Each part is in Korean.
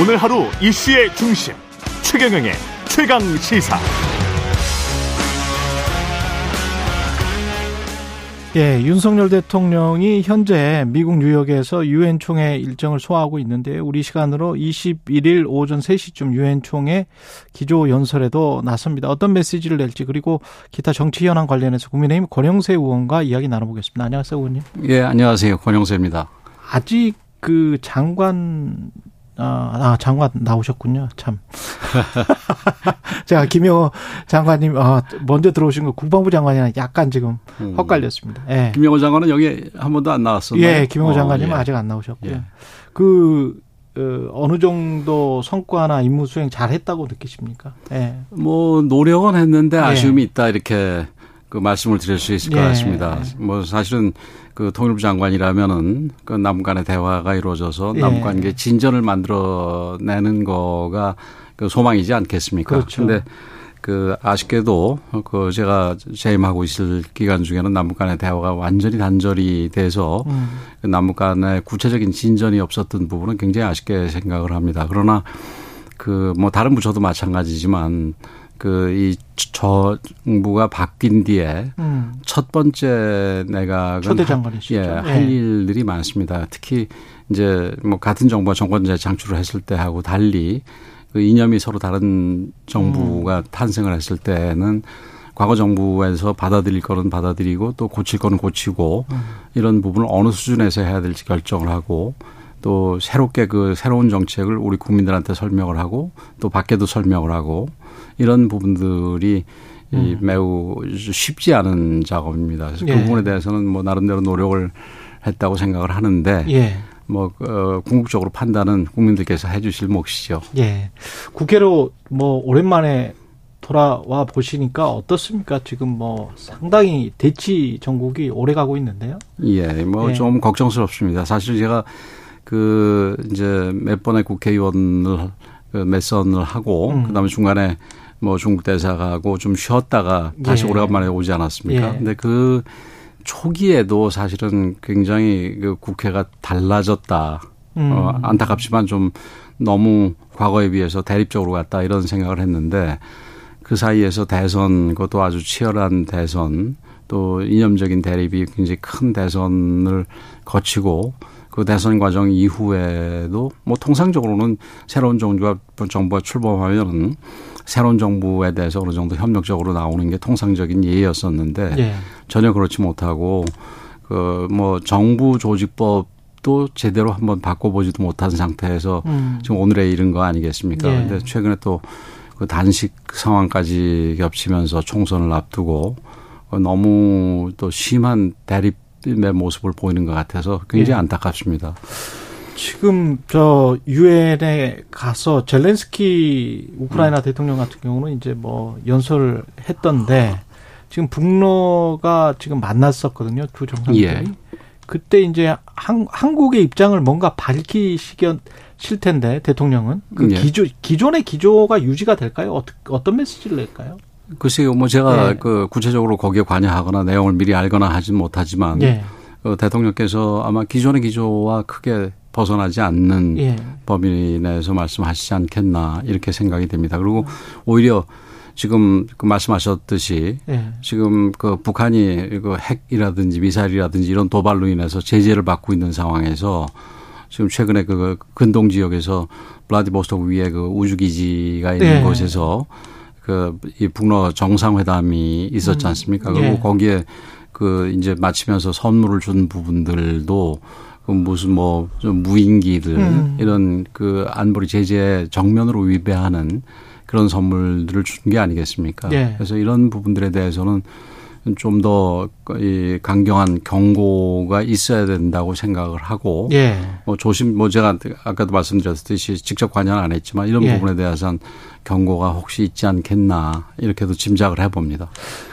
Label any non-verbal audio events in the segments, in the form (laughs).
오늘 하루 이슈의 중심 최경영의 최강 시사. 예, 윤석열 대통령이 현재 미국 뉴욕에서 유엔 총회 일정을 소화하고 있는데 우리 시간으로 21일 오전 3시쯤 유엔 총회 기조 연설에도 나섭니다. 어떤 메시지를 낼지 그리고 기타 정치 현안 관련해서 국민의힘 권영세 의원과 이야기 나눠보겠습니다. 안녕하세요, 의원님. 예, 안녕하세요. 권영세입니다. 아직 그 장관 아, 아, 장관 나오셨군요. 참. (laughs) 제가 김영호 장관님, 아, 먼저 들어오신 거 국방부 장관이랑 약간 지금 음. 헛갈렸습니다. 예. 김영호 장관은 여기 한 번도 안 나왔었나요? 예, 김영호 어, 장관님은 예. 아직 안 나오셨고요. 예. 그, 어, 어느 정도 성과나 임무 수행 잘 했다고 느끼십니까? 예. 뭐, 노력은 했는데 예. 아쉬움이 있다, 이렇게 그 말씀을 드릴 수 있을 것 예. 같습니다. 뭐, 사실은 그 통일부 장관이라면은 그 남북 간의 대화가 이루어져서 예. 남북 관계 진전을 만들어내는 거가 그 소망이지 않겠습니까? 그렇죠. 근데 그 아쉽게도 그 제가 재임하고 있을 기간 중에는 남북 간의 대화가 완전히 단절이 돼서 음. 그 남북 간의 구체적인 진전이 없었던 부분은 굉장히 아쉽게 생각을 합니다. 그러나 그 뭐 다른 부처도 마찬가지지만 그 이 정부가 바뀐 뒤에 음. 첫 번째 내각은 초대 장관이시죠. 예, 할 네. 일들이 많습니다. 특히 이제 뭐 같은 정부가 정권 재창출을 했을 때하고 달리 그 이념이 서로 다른 정부가 음. 탄생을 했을 때는 과거 정부에서 받아들일 거는 받아들이고 또 고칠 거는 고치고 음. 이런 부분을 어느 수준에서 해야 될지 결정을 하고 또 새롭게 그 새로운 정책을 우리 국민들한테 설명을 하고 또 밖에도 설명을 하고 이런 부분들이 음. 이 매우 쉽지 않은 작업입니다. 그래서 그 예. 그 부분에 대해서는 뭐 나름대로 노력을 했다고 생각을 하는데 예. 뭐 어, 궁극적으로 판단은 국민들께서 해주실 몫이죠. 예. 국회로 뭐 오랜만에 돌아와 보시니까 어떻습니까? 지금 뭐 상당히 대치 전국이 오래 가고 있는데요. 예, 뭐좀 예. 걱정스럽습니다. 사실 제가 그 이제 몇 번의 국회의원을 그 몇선을 하고 음. 그다음에 중간에 뭐 중국 대사가고 좀 쉬었다가 다시 예. 오래간만에 오지 않았습니까? 예. 근데 그 초기에도 사실은 굉장히 그 국회가 달라졌다. 음. 어, 안타깝지만 좀 너무 과거에 비해서 대립적으로 갔다 이런 생각을 했는데 그 사이에서 대선 그것도 아주 치열한 대선 또 이념적인 대립이 굉장히 큰 대선을 거치고 그 대선 과정 이후에도 뭐 통상적으로는 새로운 정부가 정부가 출범하면은 새로운 정부에 대해서 어느 정도 협력적으로 나오는 게 통상적인 예였었는데 예. 전혀 그렇지 못하고 그 뭐 정부 조직법도 제대로 한번 바꿔보지도 못한 상태에서 음. 지금 오늘에 이른 거 아니겠습니까? 예. 근데 최근에 또 그 단식 상황까지 겹치면서 총선을 앞두고 너무 또 심한 대립의 모습을 보이는 것 같아서 굉장히 예. 안타깝습니다. 지금 저 유엔에 가서 젤렌스키 우크라이나 음. 대통령 같은 경우는 이제 뭐 연설을 했던데 지금 북러가 지금 만났었거든요 두 정상들이. 예. 그때 이제 한, 한국의 입장을 뭔가 밝히시길 텐데 대통령은 그 예. 기조 기존의 기조가 유지가 될까요? 어떤 어떤 메시지를 낼까요? 글쎄요, 뭐 제가 예. 그 구체적으로 거기에 관여하거나 내용을 미리 알거나 하진 못하지만 예. 그 대통령께서 아마 기존의 기조와 크게 벗어나지 않는 예. 범위 내에서 말씀하시지 않겠나 이렇게 생각이 됩니다. 그리고 오히려 지금 그 말씀하셨듯이 예. 지금 그 북한이 그 핵이라든지 미사일이라든지 이런 도발로 인해서 제재를 받고 있는 상황에서 지금 최근에 그 근동 지역에서 블라디보스토크 위에 그 우주기지가 있는 예. 곳에서 그 이 북러 정상회담이 있었지 음. 않습니까? 그리고 예. 거기에 그 이제 마치면서 선물을 준 부분들도 그 무슨 뭐좀 무인기들 음. 이런 그 안보리 제재 정면으로 위배하는 그런 선물들을 준 게 아니겠습니까? 예. 그래서 이런 부분들에 대해서는 좀 더 이 강경한 경고가 있어야 된다고 생각을 하고 예. 뭐 조심 뭐 제가 아까도 말씀드렸듯이 직접 관여는 안 했지만 이런 예. 부분에 대해서는 경고가 혹시 있지 않겠나 이렇게도 짐작을 해봅니다.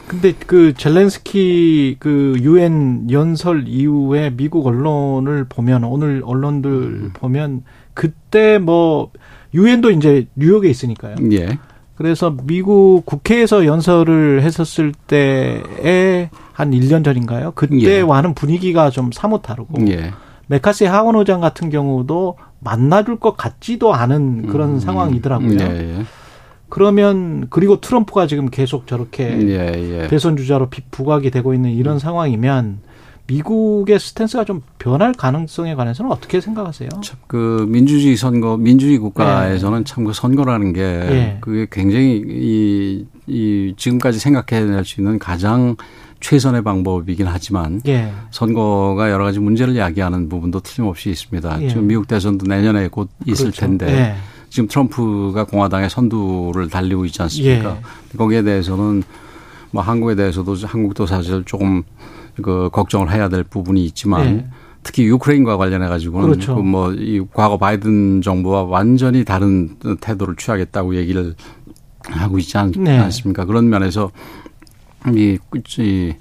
근데 그 젤렌스키 그 유엔 연설 이후에 미국 언론을 보면 오늘 언론들 음. 보면 그때 뭐 유엔도 이제 뉴욕에 있으니까요. 예. 그래서 미국 국회에서 연설을 했었을 때에 한 1년 전인가요? 그때와는 예. 분위기가 좀 사뭇 다르고 예. 메카시 하원 의장 같은 경우도 만나줄 것 같지도 않은 그런 음, 상황이더라고요. 예, 예. 그러면 그리고 트럼프가 지금 계속 저렇게 예, 예. 대선 주자로 비- 부각이 되고 있는 이런 상황이면 미국의 스탠스가 좀 변할 가능성에 관해서는 어떻게 생각하세요? 참 그 민주주의 선거, 민주주의 국가에서는 참그 선거라는 게 예. 그게 굉장히 이, 이 지금까지 생각해낼 수 있는 가장 최선의 방법이긴 하지만 예. 선거가 여러 가지 문제를 야기하는 부분도 틀림없이 있습니다. 예. 지금 미국 대선도 내년에 곧 있을 그렇죠. 텐데 예. 지금 트럼프가 공화당의 선두를 달리고 있지 않습니까? 예. 거기에 대해서는 뭐 한국에 대해서도 한국도 사실 조금 그 걱정을 해야 될 부분이 있지만 예. 특히 유크레인과 관련해 가지고는 그렇죠. 뭐이 과거 바이든 정부와 완전히 다른 태도를 취하겠다고 얘기를 하고 있지 않, 네. 습니까 그런 면에서 이, 이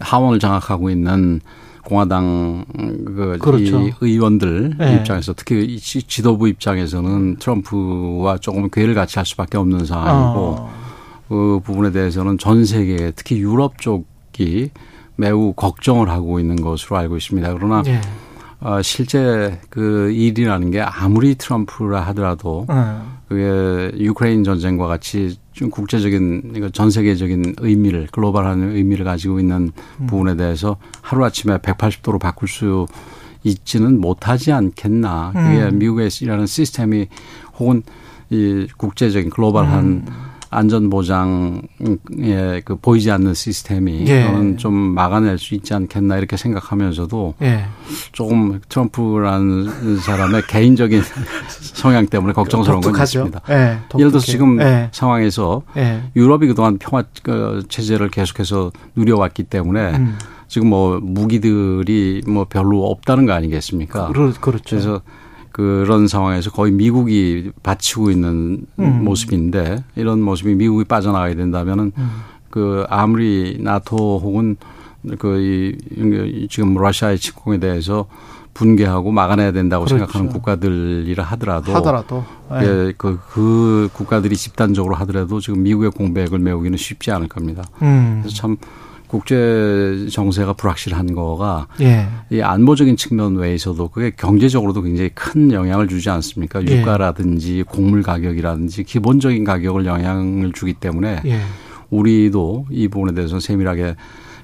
하원을 장악하고 있는 공화당 그 그렇죠. 이 의원들 네. 입장에서 특히 지도부 입장에서는 트럼프와 조금 괴를 같이 할 수밖에 없는 상황이고 어. 그 부분에 대해서는 전 세계 특히 유럽 쪽이 매우 걱정을 하고 있는 것으로 알고 있습니다. 그러나 예. 어, 실제 그 일이라는 게 아무리 트럼프라 하더라도 어. 그게 유크레인 전쟁과 같이 좀 국제적인 이거 전 세계적인 의미를 글로벌한 의미를 가지고 있는 음. 부분에 대해서 하루 아침에 180도로 바꿀 수 있지는 못하지 않겠나. 그게 음. 미국의 이라는 시스템이 혹은 이 국제적인 글로벌한 음. 안전 보장에 그 보이지 않는 시스템이 예. 저는 좀 막아낼 수 있지 않겠나 이렇게 생각하면서도 예. 조금 트럼프라는 사람의 개인적인 (laughs) 성향 때문에 걱정스러운 건. 있습니다. 예. 예를 들어서. 지금 예. 상황에서 예. 유럽이 그동안 평화 그 체제를 계속해서 누려왔기 때문에 음. 지금 뭐 무기들이 뭐 별로 없다는 거 아니겠습니까? 그렇, 그렇죠. 그래서 그런 상황에서 거의 미국이 바치고 있는 음. 모습인데 이런 모습이 미국이 빠져나가게 된다면은 음. 그 아무리 나토 혹은 그이 지금 러시아의 침공에 대해서 분개하고 막아내야 된다고 그렇죠. 생각하는 국가들이라 하더라도 하더라도 예. 예, 그, 그 국가들이 집단적으로 하더라도 지금 미국의 공백을 메우기는 쉽지 않을 겁니다. 음. 그래서 참 국제 정세가 불확실한 거가 예. 이 안보적인 측면 외에서도 그게 경제적으로도 굉장히 큰 영향을 주지 않습니까? 예. 유가라든지 곡물 가격이라든지 기본적인 가격을 영향을 주기 때문에 예. 우리도 이 부분에 대해서 세밀하게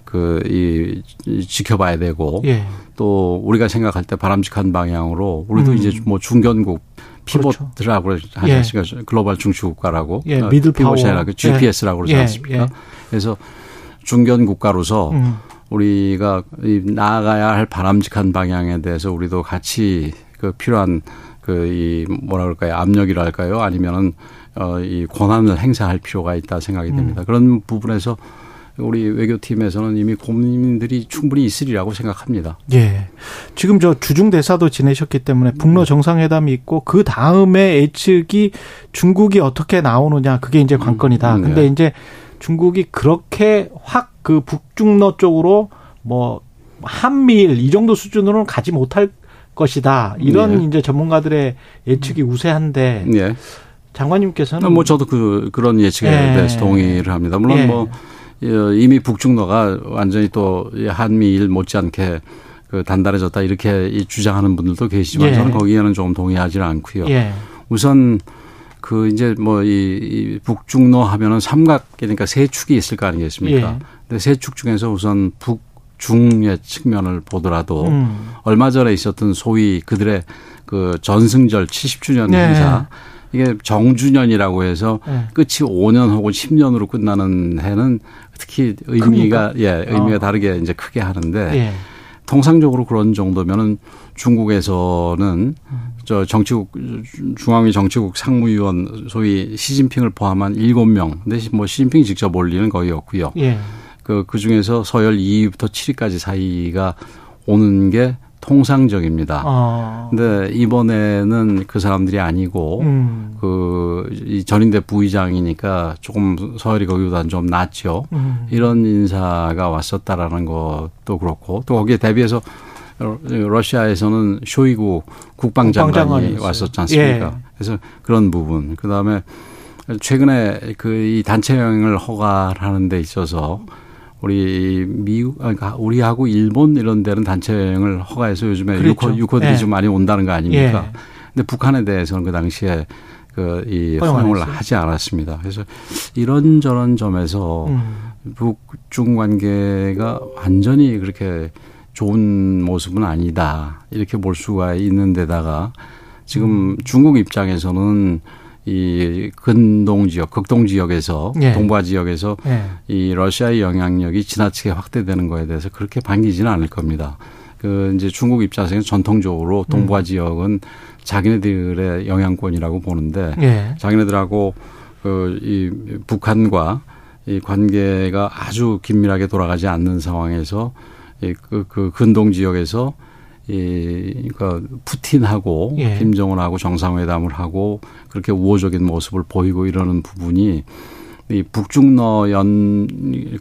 그, 이, 이 지켜봐야 되고 예. 또 우리가 생각할 때 바람직한 방향으로 우리도 음. 이제 뭐 중견국 그렇죠. pivot이라고 하지 예. 않습니까? 글로벌 중추국가라고. 예, 어, middle power. pivot이라고 GPS라고 그러지 예, 않습니까? 예. 그래서 중견 국가로서 음. 우리가 이 나아가야 할 바람직한 방향에 대해서 우리도 같이 그 필요한 그 이 뭐라 그럴까요? 압력이랄까요? 아니면은 어이 권한을 행사할 필요가 있다 음. 생각이 됩니다. 그런 부분에서 우리 외교팀에서는 이미 고민들이 충분히 있으리라고 생각합니다. 예. 지금 저 주중 대사도 지내셨기 때문에 북러 정상회담이 있고 그 다음에 예측이 중국이 어떻게 나오느냐 그게 이제 관건이다. 음, 근데 네. 이제 중국이 그렇게 확 그 북중러 쪽으로 뭐 한미일 이 정도 수준으로는 가지 못할 것이다. 이런 네. 이제 전문가들의 예측이 우세한데 예. 장관님께서는 뭐 저도 그 그런 예측에 예. 대해서 동의를 합니다. 물론 예. 뭐 어, 이미 북중러가 완전히 또 한미일 못지않게 그 단단해졌다 이렇게 이 주장하는 분들도 계시지만 예. 저는 거기에는 좀 동의하지는 않고요. 예. 우선 그 이제 뭐이 북중러 하면은 삼각이니까 세 축이 있을 거 아니겠습니까? 예. 근데 세 축 중에서 우선 북 중의 측면을 보더라도 음. 얼마 전에 있었던 소위 그들의 그 전승절 70주년 네. 행사 이게 정주년이라고 해서 예. 끝이 5년 혹은 10년으로 끝나는 해는 특히 의미가 예 의미가 어. 다르게 이제 크게 하는데 예. 통상적으로 그런 정도면은 중국에서는 저 정치국 중앙위 정치국 상무위원 소위 시진핑을 포함한 7명. 근데 뭐 시진핑이 직접 올 리는 거의 없고요. 예. 그, 그 중에서 서열 2위부터 7위까지 사이가 오는 게 통상적입니다. 어. 근데 이번에는 그 사람들이 아니고 음. 그이 전인대 부의장이니까 조금 서열이 거기보다는 좀 낮죠. 음. 이런 인사가 왔었다라는 것도 그렇고 또 거기에 대비해서 러시아에서는 쇼이구 국방장관이. 왔었지 않습니까? 예. 그래서 그런 부분. 그 다음에 최근에 그 이 단체 여행을 허가하는 데 있어서 우리 미국, 그러니까 우리하고 일본 이런 데는 단체 여행을 허가해서 요즘에 그렇죠. 유코, 유코들이 예. 좀 많이 온다는 거 아닙니까? 예. 근데 북한에 대해서는 그 당시에 그 이 허용 허용을. 하지 않았습니다. 그래서 이런저런 점에서 음. 북중 관계가 완전히 그렇게 좋은 모습은 아니다. 이렇게 볼 수가 있는 데다가 지금 음. 중국 입장에서는 이 근동 지역, 극동 지역에서 예. 동북아 지역에서 예. 이 러시아의 영향력이 지나치게 확대되는 거에 대해서 그렇게 반기지는 않을 겁니다. 그 이제 중국 입장에서는 전통적으로 음. 동북아 지역은 자기네들의 영향권이라고 보는데 예. 자기네들하고 그 이 북한과 이 관계가 아주 긴밀하게 돌아가지 않는 상황에서 이 그 그 근동 지역에서 이 그러니까 푸틴하고 예. 김정은하고 정상회담을 하고 그렇게 우호적인 모습을 보이고 이러는 부분이 이 북중러 연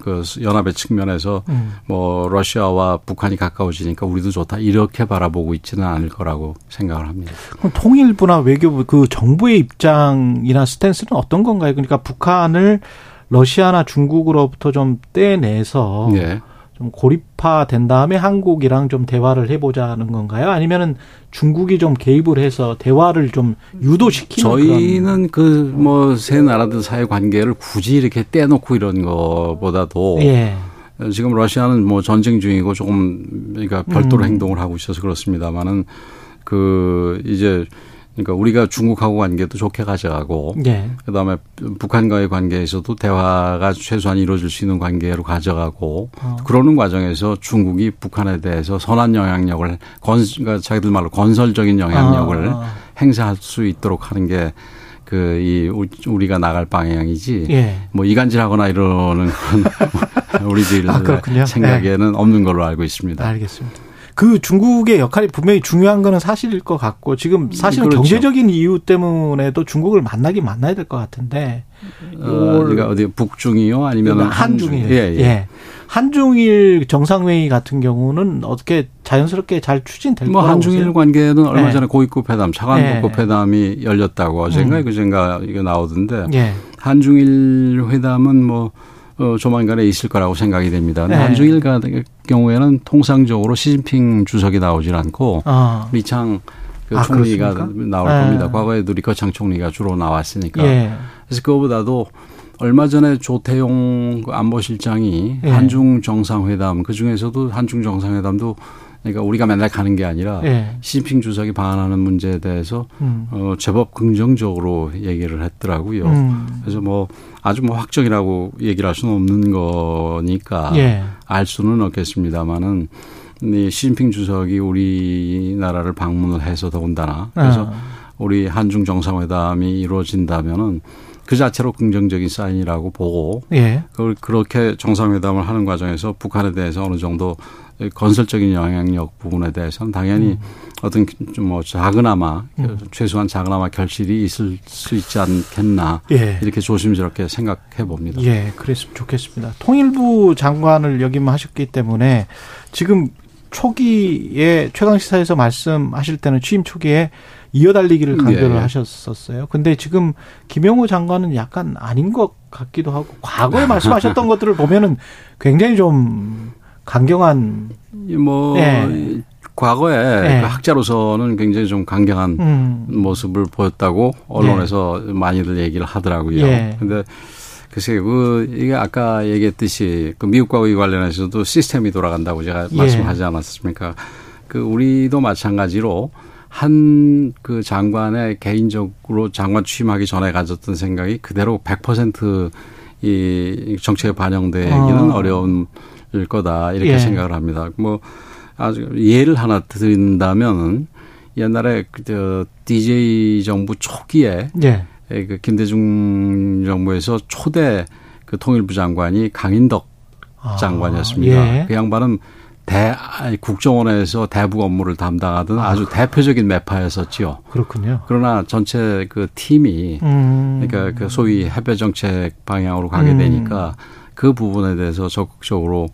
그 연합의 측면에서 음. 뭐 러시아와 북한이 가까워지니까 우리도 좋다 이렇게 바라보고 있지는 않을 거라고 생각을 합니다. 그럼 통일부나 외교부 그 정부의 입장이나 스탠스는 어떤 건가요? 그러니까 북한을 러시아나 중국으로부터 좀 떼내서 예. 좀 고립화된 다음에 한국이랑 좀 대화를 해보자는 건가요? 아니면은 중국이 좀 개입을 해서 대화를 좀 유도시키는 저희는 그 뭐 세 나라들 사이 관계를 굳이 이렇게 떼놓고 이런 거보다도 예. 지금 러시아는 뭐 전쟁 중이고 조금 그러니까 별도로 음. 행동을 하고 있어서 그렇습니다만은 그 이제 그러니까 우리가 중국하고 관계도 좋게 가져가고 예. 그다음에 북한과의 관계에서도 대화가 최소한 이루어질 수 있는 관계로 가져가고 어. 그러는 과정에서 중국이 북한에 대해서 선한 영향력을 건 그러니까 자기들 말로 건설적인 영향력을 아, 행사할 수 있도록 하는 게 그 이 우리가 나갈 방향이지 예. 뭐 이간질하거나 이러는 그런 (laughs) 우리들 아. 생각에는 없는 걸로 알고 있습니다. 알겠습니다. 그 중국의 역할이 분명히 중요한 거는 사실일 것 같고 지금 사실은 그렇죠. 경제적인 이유 때문에도 중국을 만나긴 만나야 될 것 같은데 어, 그러니까 어디 북중이요 아니면 한중일. 예, 예. 한중일 정상회의 같은 경우는 어떻게 자연스럽게 잘 추진될 뭐 거라고 한중일 보세요? 관계는 얼마 네. 전에 고위급 회담, 차관급 네. 회담이 열렸다고 어젠가 음. 그젠가 이거 나오던데 예. 한중일 회담은 뭐 어, 조만간에 있을 거라고 생각이 됩니다. 네. 한중일 경우에는 통상적으로 시진핑 주석이 나오질 않고 아. 리창 그 아, 총리가 그렇습니까? 나올 네. 겁니다. 과거에도 리커창 총리가 주로 나왔으니까. 예. 그래서 그거보다도 얼마 전에 조태용 그 안보실장이 예. 한중 정상회담 그 중에서도 한중 정상회담도 그러니까 우리가 맨날 가는 게 아니라 예. 시진핑 주석이 방한하는 문제에 대해서 음. 어 제법 긍정적으로 얘기를 했더라고요. 음. 그래서 뭐 아주 뭐 확정이라고 얘기를 할 수는 없는 거니까 예. 알 수는 없겠습니다만은 이 시진핑 주석이 우리나라를 방문을 해서 더군다나 그래서 아. 우리 한중 정상회담이 이루어진다면은 그 자체로 긍정적인 사인이라고 보고 예. 그걸 그렇게 정상회담을 하는 과정에서 북한에 대해서 어느 정도 건설적인 영향력 부분에 대해서는 당연히 어떤 좀 뭐 작은아마 음. 최소한 작은아마 결실이 있을 수 있지 않겠나 예. 이렇게 조심스럽게 생각해 봅니다. 예, 그랬으면 좋겠습니다. 통일부 장관을 역임하셨기 때문에 지금 초기에 최강시사에서 말씀하실 때는 취임 초기에 이어달리기를 강조를 예, 예. 하셨었어요. 근데 지금 김영호 장관은 약간 아닌 것 같기도 하고 과거에 (laughs) 말씀하셨던 것들을 보면은 굉장히 좀 강경한 뭐 예. 과거에 예. 그 학자로서는 굉장히 좀 강경한 음, 모습을 보였다고 언론에서 많이들 얘기를 하더라고요. 예. 근데 글쎄요, 그, 이게 아까 얘기했듯이 그 미국과 의 관련해서도 시스템이 돌아간다고 제가 예. 말씀하지 않았습니까? 그 우리도 마찬가지로 한 그 장관의 개인적으로 장관 취임하기 전에 가졌던 생각이 그대로 100%이 정책에 반영되기는 어. 어려운 거다 이렇게 예. 생각을 합니다. 뭐 아주 예를 하나 드린다면은 옛날에 그저 DJ 정부 초기에 예, 예, 그 김대중 정부에서 초대 그 통일부 장관이 강인덕 아, 장관이었습니다. 예. 그 양반은 대 아니, 국정원에서 대북 업무를 담당하던 아주 대표적인 매파였었지요. 그렇군요. 그러나 전체 그 팀이 음, 그러니까 그 소위 해외 정책 방향으로 가게 음. 되니까 그 부분에 대해서 적극적으로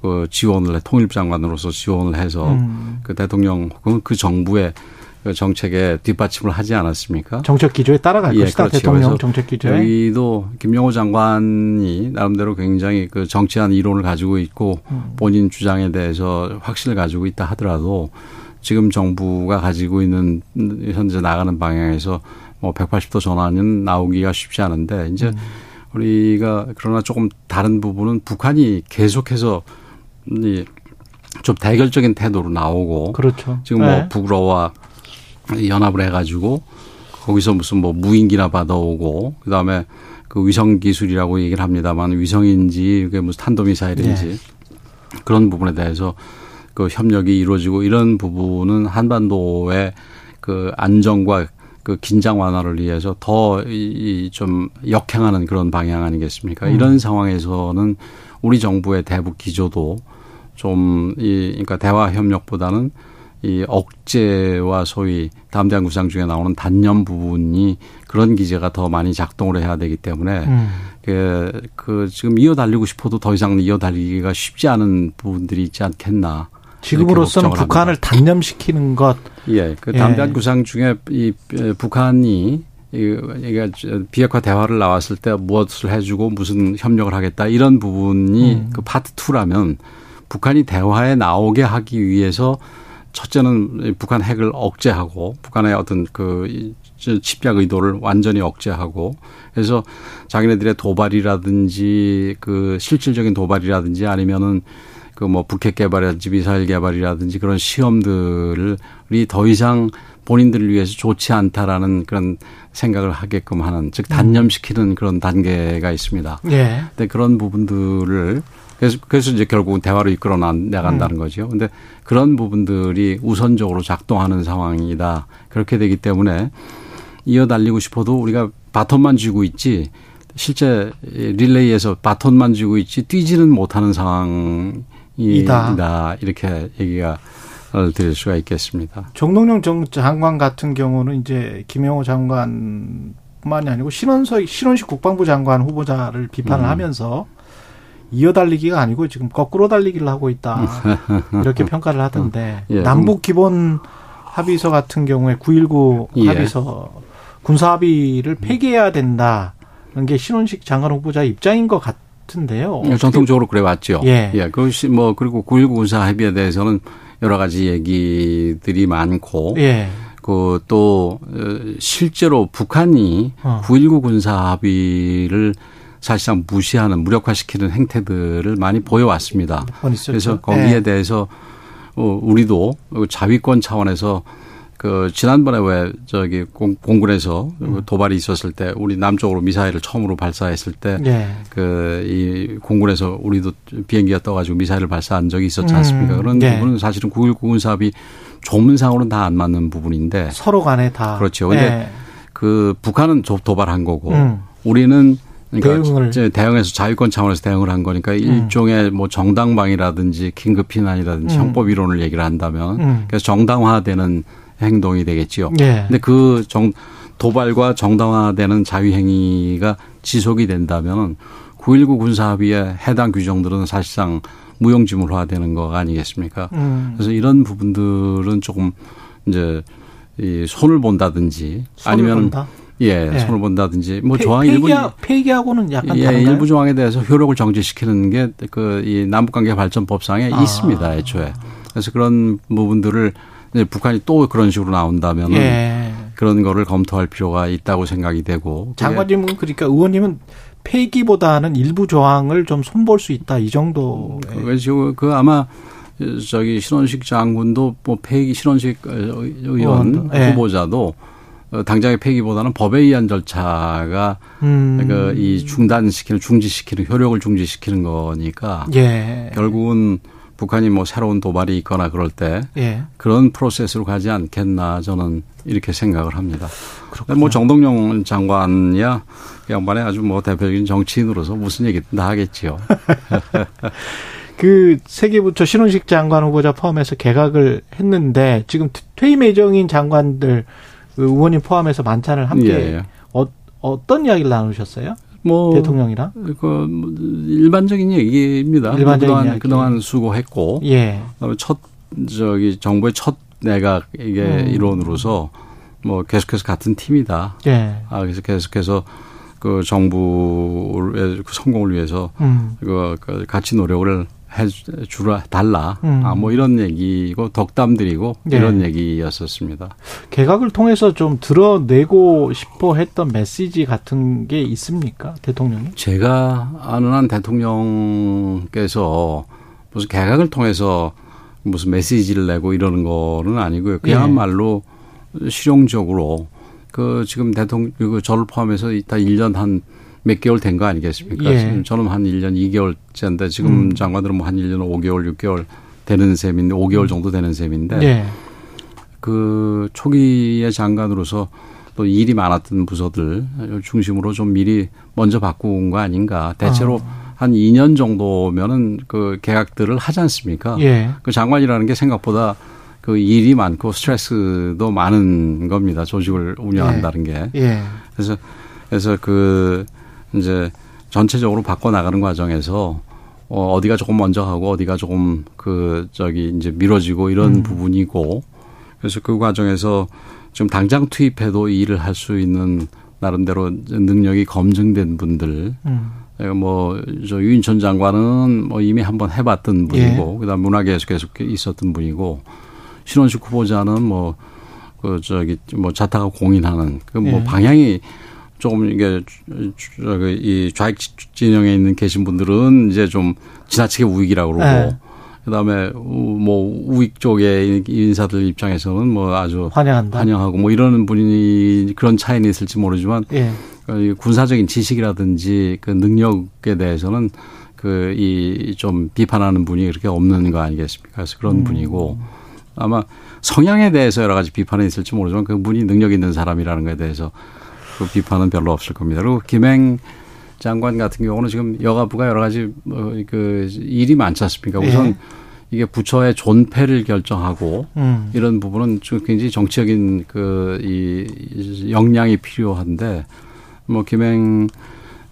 그 지원을 해 통일부 장관으로서 지원을 해서 음, 그 대통령 혹은 그 정부의 그 정책에 뒷받침을 하지 않았습니까? 정책 기조에 따라갈 예, 것이다. 그렇죠. 대통령 정책 기조에. 여기도 김영호 장관이 나름대로 굉장히 그 정치한 이론을 가지고 있고 음. 본인 주장에 대해서 확신을 가지고 있다 하더라도 지금 정부가 가지고 있는 현재 나가는 방향에서 뭐 180도 전환은 나오기가 쉽지 않은데 이제 음. 우리가 그러나 조금 다른 부분은 북한이 계속해서 이좀 대결적인 태도로 나오고 그렇죠. 지금 뭐 네. 북러와 연합을 해가지고 거기서 무슨 뭐 무인기나 받아오고 그다음에 그 위성 기술이라고 얘기를 합니다만 위성인지 그게 무슨 탄도 미사일인지 네. 그런 부분에 대해서 그 협력이 이루어지고 이런 부분은 한반도의 그 안정과 그 긴장 완화를 위해서 더좀 역행하는 그런 방향 아니겠습니까? 음. 이런 상황에서는 우리 정부의 대북 기조도 좀 이 그러니까 대화 협력보다는 이 억제와 소위 담대한 구상 중에 나오는 단념 부분이 그런 기제가 더 많이 작동을 해야 되기 때문에 음. 그, 그 지금 이어 달리고 싶어도 더 이상 이어 달리기가 쉽지 않은 부분들이 있지 않겠나. 지금으로서는 북한을 합니다. 단념시키는 것. 예, 그 담대한 예. 구상 중에 이 북한이 이게 비핵화 대화를 나왔을 때 무엇을 해주고 무슨 협력을 하겠다 이런 부분이 음. 그 파트 투라면 북한이 대화에 나오게 하기 위해서 첫째는 북한 핵을 억제하고 북한의 어떤 그 집약 의도를 완전히 억제하고 그래서 자기네들의 도발이라든지 그 실질적인 도발이라든지 아니면은 그 뭐 북핵 개발이라든지 미사일 개발이라든지 그런 시험들이 더 이상 본인들을 위해서 좋지 않다라는 그런 생각을 하게끔 하는 즉 단념시키는 그런 단계가 있습니다. 예. 근데 그런 부분들을 그래서, 그래서 이제 결국은 대화로 이끌어 나간다는 음. 거죠. 근데 그런 부분들이 우선적으로 작동하는 상황이다. 그렇게 되기 때문에 이어 달리고 싶어도 우리가 바톤만 쥐고 있지 실제 릴레이에서 바톤만 쥐고 있지 뛰지는 못하는 상황 이다. 이렇게 얘기가 드릴 수가 있겠습니다. 정동영 정 장관 같은 경우는 이제 김영호 장관뿐만이 아니고 신원석 신원식 국방부 장관 후보자를 비판을 음. 하면서 이어 달리기가 아니고 지금 거꾸로 달리기를 하고 있다. (laughs) 이렇게 평가를 하던데 예. 남북 기본 합의서 같은 경우에 9.19 예. 합의서 군사 합의를 폐기해야 된다는 게 신원식 장관 후보자 입장인 것 같 은데요. 예, 전통적으로 그래 왔죠. 예. 예. 그것이 뭐 그리고 9.19 군사 합의에 대해서는 여러 가지 얘기들이 많고 예. 그또 어, 실제로 북한이 어. 9.19 군사 합의를 사실상 무시하는 무력화시키는 행태들을 많이 보여왔습니다. 그래서 거기에 네. 대해서 어, 우리도 자위권 차원에서 그 지난번에 왜 저기 공, 군에서 음. 도발이 있었을 때 우리 남쪽으로 미사일을 처음으로 발사했을 때 그이 네. 공군에서 우리도 비행기가 떠가지고 미사일을 발사한 적이 있었지 않습니까? 음. 그런 네. 부분은 사실은 9.19 군사합이 조문상으로는 다 안 맞는 부분인데 서로 간에 다 그렇죠. 근데 네. 그 북한은 도발한 거고 음. 우리는 그러니까 대응을 이제 대응해서 자유권 차원에서 대응을 한 거니까 음. 일종의 뭐 정당방위라든지 긴급 피난이라든지 음. 형법 이론을 얘기를 한다면 음. 그래서 정당화되는 행동이 되겠지요. 네. 근데 그 정 도발과 정당화되는 자유 행위가 지속이 된다면 9.19 군사합의에 해당 규정들은 사실상 무용지물화되는 거 아니겠습니까? 음. 그래서 이런 부분들은 조금 이제 이 손을 본다든지 아니면 예, 예, 손을 본다든지 뭐 폐, 조항 일부 폐기하고는 약간 예, 다른가요? 일부 조항에 대해서 효력을 정지시키는 게 그 이 남북관계 발전법상에 아. 있습니다, 애초에. 그래서 그런 부분들을 북한이 또 그런 식으로 나온다면 예. 그런 거를 검토할 필요가 있다고 생각이 되고 장관님은 그러니까 의원님은 폐기보다는 일부 조항을 좀 손볼 수 있다 이 정도. 그래서 그 아마 저기 신원식 장군도 뭐 폐기 신원식 의원 예. 후보자도 어, 당장의 폐기보다는 법에 의한 절차가 음. 그이 중단시키는 중지시키는 효력을 중지시키는 거니까 예. 결국은 북한이 뭐 새로운 도발이 있거나 그럴 때 예. 그런 프로세스로 가지 않겠나 저는 이렇게 생각을 합니다. 그렇군요. 뭐 정동영 장관이야 그 양반의 아주 뭐 대표적인 정치인으로서 무슨 얘기든 다 하겠지요. (laughs) 그 세계부처 신원식 장관 후보자 포함해서 개각을 했는데 지금 퇴임 예정인 장관들 그 의원님 포함해서 만찬을 함께 예, 예. 어, 어떤 이야기를 나누셨어요? 뭐 대통령이랑 그뭐 일반적인 얘기입니다. 일반적인 그동안, 이야기. 그동안 수고했고 예. 첫 저기 정부의 첫 내각 이게 음. 일원으로서 뭐 계속해서 같은 팀이다. 예. 아 그래서 계속해서 그 정부의 그 성공을 위해서 음. 그, 그 같이 노력을 해 주라 달라. 음. 아뭐 이런 얘기고 덕담들이고 예. 이런 얘기였었습니다. 개각을 통해서 좀 드러내고 싶어 했던 메시지 같은 게 있습니까? 대통령이? 제가 아는 한 대통령께서 무슨 개각을 통해서 무슨 메시지를 내고 이러는 거는 아니고요. 그야말로 실용적으로 그 지금 대통령 그 저를 포함해서 이따 1년 한 몇 개월 된 거 아니겠습니까? 예. 지금 저는 한 1년 2개월째인데 지금 음. 장관들은 뭐 한 1년 5개월, 6개월 되는 셈인데 5개월 정도 되는 셈인데 예. 그 초기의 장관으로서 또 일이 많았던 부서들 중심으로 좀 미리 먼저 바꾼 거 아닌가. 대체로 한 2년 정도면은 그 계약들을 하지 않습니까? 예. 그 장관이라는 게 생각보다 그 일이 많고 스트레스도 많은 겁니다. 조직을 운영한다는 게. 예. 그래서 그래서 그 이제 전체적으로 바꿔 나가는 과정에서 어 어디가 조금 먼저 하고 어디가 조금 그 저기 이제 미뤄지고 이런 음. 부분이고 그래서 그 과정에서 좀 당장 투입해도 이 일을 할 수 있는 나름대로 능력이 검증된 분들 음. 뭐저 유인천 장관은 뭐 이미 한번 해봤던 분이고 그다음 문화계에서 계속 있었던 분이고 신원식 후보자는 뭐 그 저기 뭐 자타가 공인하는 그뭐 예. 방향이 조금 이게 이 좌익 진영에 있는 계신 분들은 이제 좀 지나치게 우익이라고 그러고 예. 그다음에 우- 뭐 우익 쪽의 인사들 입장에서는 뭐 아주 환영한다. 환영하고 뭐 이러는 분이 그런 차이는 있을지 모르지만 예. 그 군사적인 지식이라든지 그 능력에 대해서는 그 이 좀 비판하는 분이 그렇게 없는 거 아니겠습니까? 그래서 그런 음. 분이고 아마 성향에 대해서 여러 가지 비판이 있을지 모르지만 그 분이 능력 있는 사람이라는 것에 대해서 그 비판은 별로 없을 겁니다. 그리고 김행 장관 같은 경우는 지금 여가부가 여러 가지 뭐그 일이 많지 않습니까? 우선 예. 이게 부처의 존폐를 결정하고 음. 이런 부분은 좀 굉장히 정치적인 그 이 역량이 필요한데 뭐 김행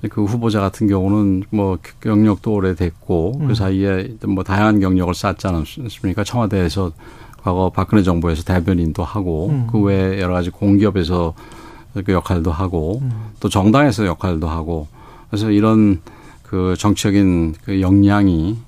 그 후보자 같은 경우는 뭐 경력도 오래됐고 음. 그 사이에 뭐 다양한 경력을 쌓지 않았습니까? 청와대에서 과거 박근혜 정부에서 대변인도 하고 음. 그 외에 여러 가지 공기업에서 그 역할도 하고 음. 또 정당에서 역할도 하고 그래서 이런 그 정치적인 그 역량이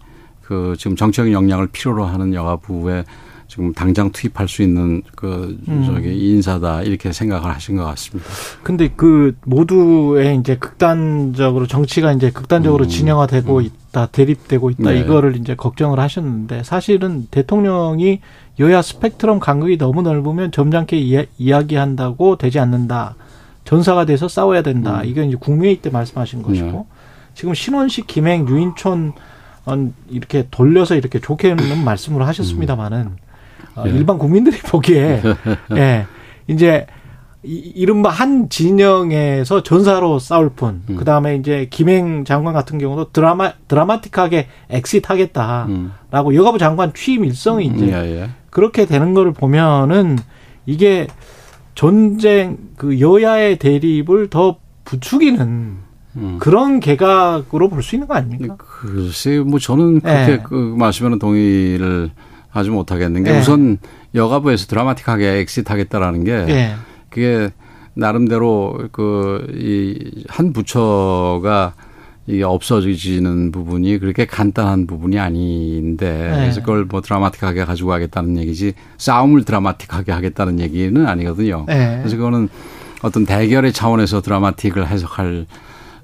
그 지금 정치적인 역량을 필요로 하는 여가부에 지금 당장 투입할 수 있는 그 음. 저기 인사다 이렇게 생각을 하신 것 같습니다. 근데 그 모두의 이제 극단적으로 정치가 이제 극단적으로 음. 진영화되고 음. 있다, 대립되고 있다 네. 이거를 이제 걱정을 하셨는데 사실은 대통령이 여야 스펙트럼 간극이 너무 넓으면 점잖게 이야, 이야 기한다고 되지 않는다. 전사가 돼서 싸워야 된다. 음. 이건 이제 국무회의 때 말씀하신 것이고 네. 지금 신원식, 김행, 유인촌 어, 이렇게 돌려서 이렇게 좋게는 (coughs) 말씀을 하셨습니다마는 어, 네. 일반 국민들이 (laughs) 보기에 (laughs) 예 이제 이- 이른바 한 진영에서 전사로 싸울 뿐. 음. 그 다음에 이제 김행 장관 같은 경우도 드라마 드라마틱하게 exit 하겠다라고 음. 여가부 장관 취임 일성이 이제 예, 예. 그렇게 되는 거를 보면은 이게 전쟁 그 여야의 대립을 더 부추기는 음. 그런 개각으로 볼 수 있는 거 아닙니까? 글쎄, 뭐 저는 그렇게 예. 그 말씀에는 동의를 하지 못하겠는 게 예. 우선 여가부에서 드라마틱하게 exit하겠다라는 게 예. 그게 나름대로 그 이 한 부처가 이게 없어지는 부분이 그렇게 간단한 부분이 아닌데 네. 그래서 그걸 뭐 드라마틱하게 가지고 가겠다는 얘기지 싸움을 드라마틱하게 하겠다는 얘기는 아니거든요. 예. 그래서 그거는 어떤 대결의 차원에서 드라마틱을 해석할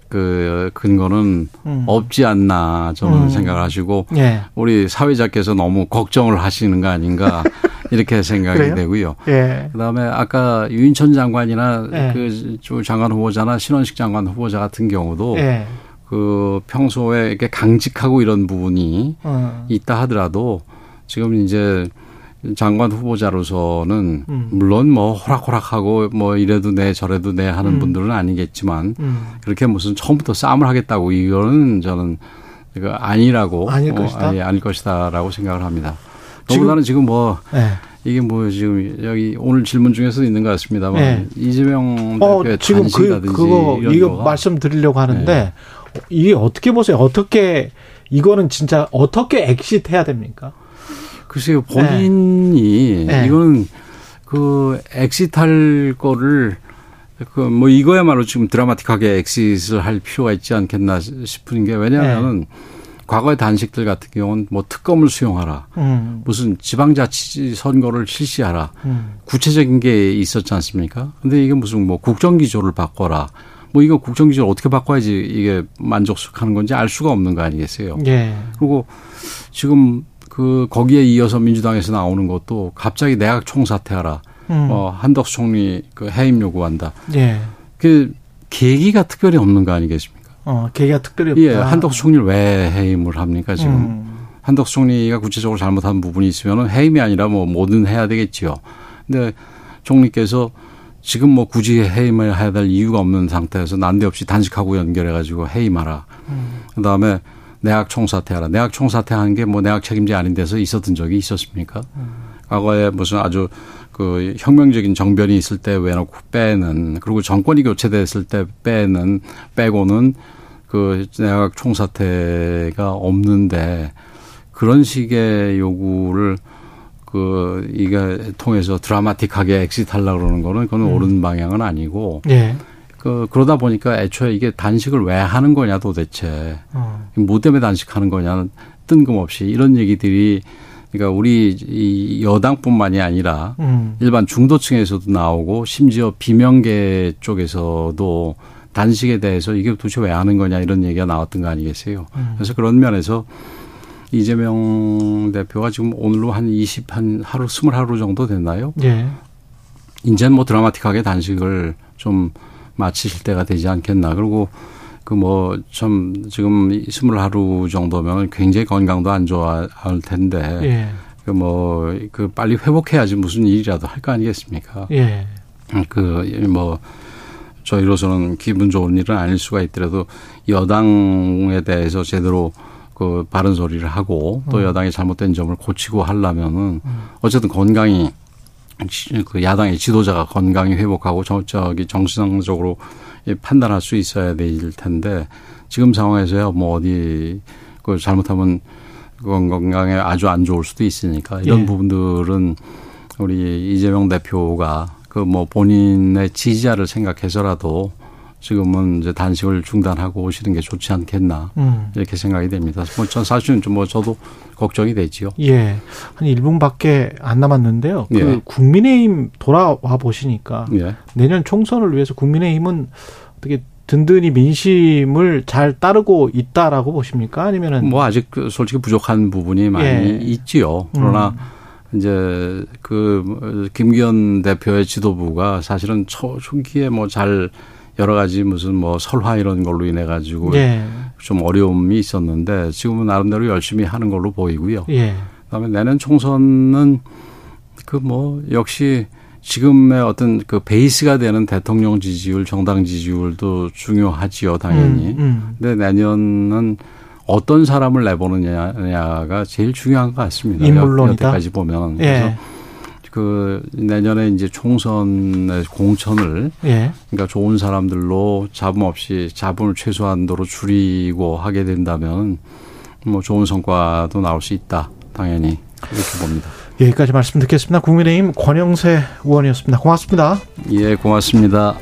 그 근거는 음. 없지 않나 저는 음. 생각을 하시고 예. 우리 사회자께서 너무 걱정을 하시는 거 아닌가 (laughs) 이렇게 생각이? 되고요. 예. 그다음에 아까 유인천 장관이나 네. 그 장관 후보자나 신원식 장관 후보자 같은 경우도 예. 그 평소에 이렇게 강직하고 이런 부분이 어. 있다 하더라도 지금 이제 장관 후보자로서는 음. 물론 뭐 호락호락하고 뭐 이래도 네 저래도 네 하는 음. 분들은 아니겠지만 음. 그렇게 무슨 처음부터 싸움을 하겠다고 이거는 저는 이거 아니라고 아닐 어, 것이다? 아니, 아닐 것이다라고 생각을 합니다. 지금- 더군다나 지금 뭐 예. 이게 뭐 지금 여기 오늘 질문 중에서도 있는 것 같습니다만 네. 이재명 어, 대표의 지금 그, 그거, 이거 말씀드리려고 하는데, 네. 이게 어떻게 보세요? 어떻게, 이거는 진짜 어떻게 exit 해야 됩니까? 글쎄요, 본인이 네. 이거는 그 exit할 거를 그 뭐 이거야말로 지금 드라마틱하게 exit를 할 필요가 있지 않겠나 싶은 게 왜냐하면은 과거의 단식들 같은 경우는 뭐 특검을 수용하라. 음. 무슨 지방자치 선거를 실시하라. 음. 구체적인 게 있었지 않습니까? 근데 이게 무슨 뭐 국정기조를 바꿔라. 뭐 이거 국정기조를 어떻게 바꿔야지 이게 만족스럽는 건지 알 수가 없는 거 아니겠어요? 예. 그리고 지금 그 거기에 이어서 민주당에서 나오는 것도 갑자기 내각 총사퇴하라. 음. 어, 한덕수 총리 그 해임 요구한다. 예. 그 계기가 특별히 없는 거 아니겠습니까? 어, 계기가 특별히 없다. 예, 한덕수 총리를 왜 해임을 합니까 지금? 음. 한덕수 총리가 구체적으로 잘못한 부분이 있으면 해임이 아니라 뭐 뭐든 해야 되겠지요. 근데 총리께서 지금 뭐 굳이 해임을 해야 될 이유가 없는 상태에서 난데없이 단식하고 연결해가지고 해임하라. 음. 그 다음에 내각 총사퇴하라. 내각 총사퇴하는 게 뭐 내각 책임제 아닌 데서 있었던 적이 있었습니까? 과거에 무슨 아주 그 혁명적인 정변이 있을 때 외놓고 빼는 그리고 정권이 교체됐을 때 빼는 빼고는 그 내각 총사퇴가 없는데 그런 식의 요구를 그 이게 통해서 드라마틱하게 엑시트하려고 그러는 거는 그건 옳은 방향은 아니고 예. 그 그러다 보니까 애초에 이게 단식을 왜 하는 거냐 도대체 어. 뭐 때문에 단식하는 거냐는 뜬금없이 이런 얘기들이 그러니까 우리 이 여당뿐만이 아니라 음. 일반 중도층에서도 나오고 심지어 비명계 쪽에서도 단식에 대해서 이게 도대체 왜 하는 거냐 이런 얘기가 나왔던 거 아니겠어요. 음. 그래서 그런 면에서 이재명 대표가 지금 오늘로 한 20, 한 하루, 20하루 정도 됐나요? 예. 이제는 뭐 드라마틱하게 단식을 좀 마치실 때가 되지 않겠나. 그리고 그 뭐 참 지금 20하루 정도면 굉장히 건강도 안 좋아할 텐데 예. 그 뭐 그 빨리 회복해야지 무슨 일이라도 할 거 아니겠습니까? 예. 그 뭐 저희로서는 기분 좋은 일은 아닐 수가 있더라도 여당에 대해서 제대로 그 바른 소리를 하고 또 음. 여당의 잘못된 점을 고치고 하려면은 어쨌든 건강히 지- 그 야당의 지도자가 건강히 회복하고 저, 저기 정상적으로 이 판단할 수 있어야 될 텐데 지금 상황에서야 뭐 어디 그 잘못하면 건강에 아주 안 좋을 수도 있으니까 이런 예. 부분들은 우리 이재명 대표가 그 뭐 본인의 지지자를 생각해서라도 지금은 이제 단식을 중단하고 오시는 게 좋지 않겠나 음. 이렇게 생각이 됩니다. 뭐전 사실은 좀 뭐 저도 걱정이 되지요. 예. 한 1분밖에 안 남았는데요. 그 예. 국민의힘 돌아와 보시니까 예. 내년 총선을 위해서 국민의힘은 어떻게 든든히 민심을 잘 따르고 있다라고 보십니까? 아니면은 뭐 아직 그 솔직히 부족한 부분이 많이 예. 있지요. 그러나 이제 그 김기현 대표의 지도부가 사실은 초, 초기에 뭐잘 여러 가지 무슨 뭐 설화 이런 걸로 인해 가지고 예. 좀 어려움이 있었는데 지금은 나름대로 열심히 하는 걸로 보이고요. 예. 그다음에 내년 총선은 그 뭐 역시 지금의 어떤 그 베이스가 되는 대통령 지지율, 정당 지지율도 중요하지요, 당연히. 음, 음. 근데 내년은 어떤 사람을 내보느냐가 제일 중요한 것 같습니다. 인물론이다? 여태까지 보면. 그래서 예. 그 내년에 이제 총선의 공천을 예. 그러니까 좋은 사람들로 잡음 없이 잡음을 최소한도로 줄이고 하게 된다면 뭐 좋은 성과도 나올 수 있다. 당연히 이렇게 봅니다. 여기까지 말씀 듣겠습니다. 국민의힘 권영세 의원이었습니다. 고맙습니다. 예, 고맙습니다.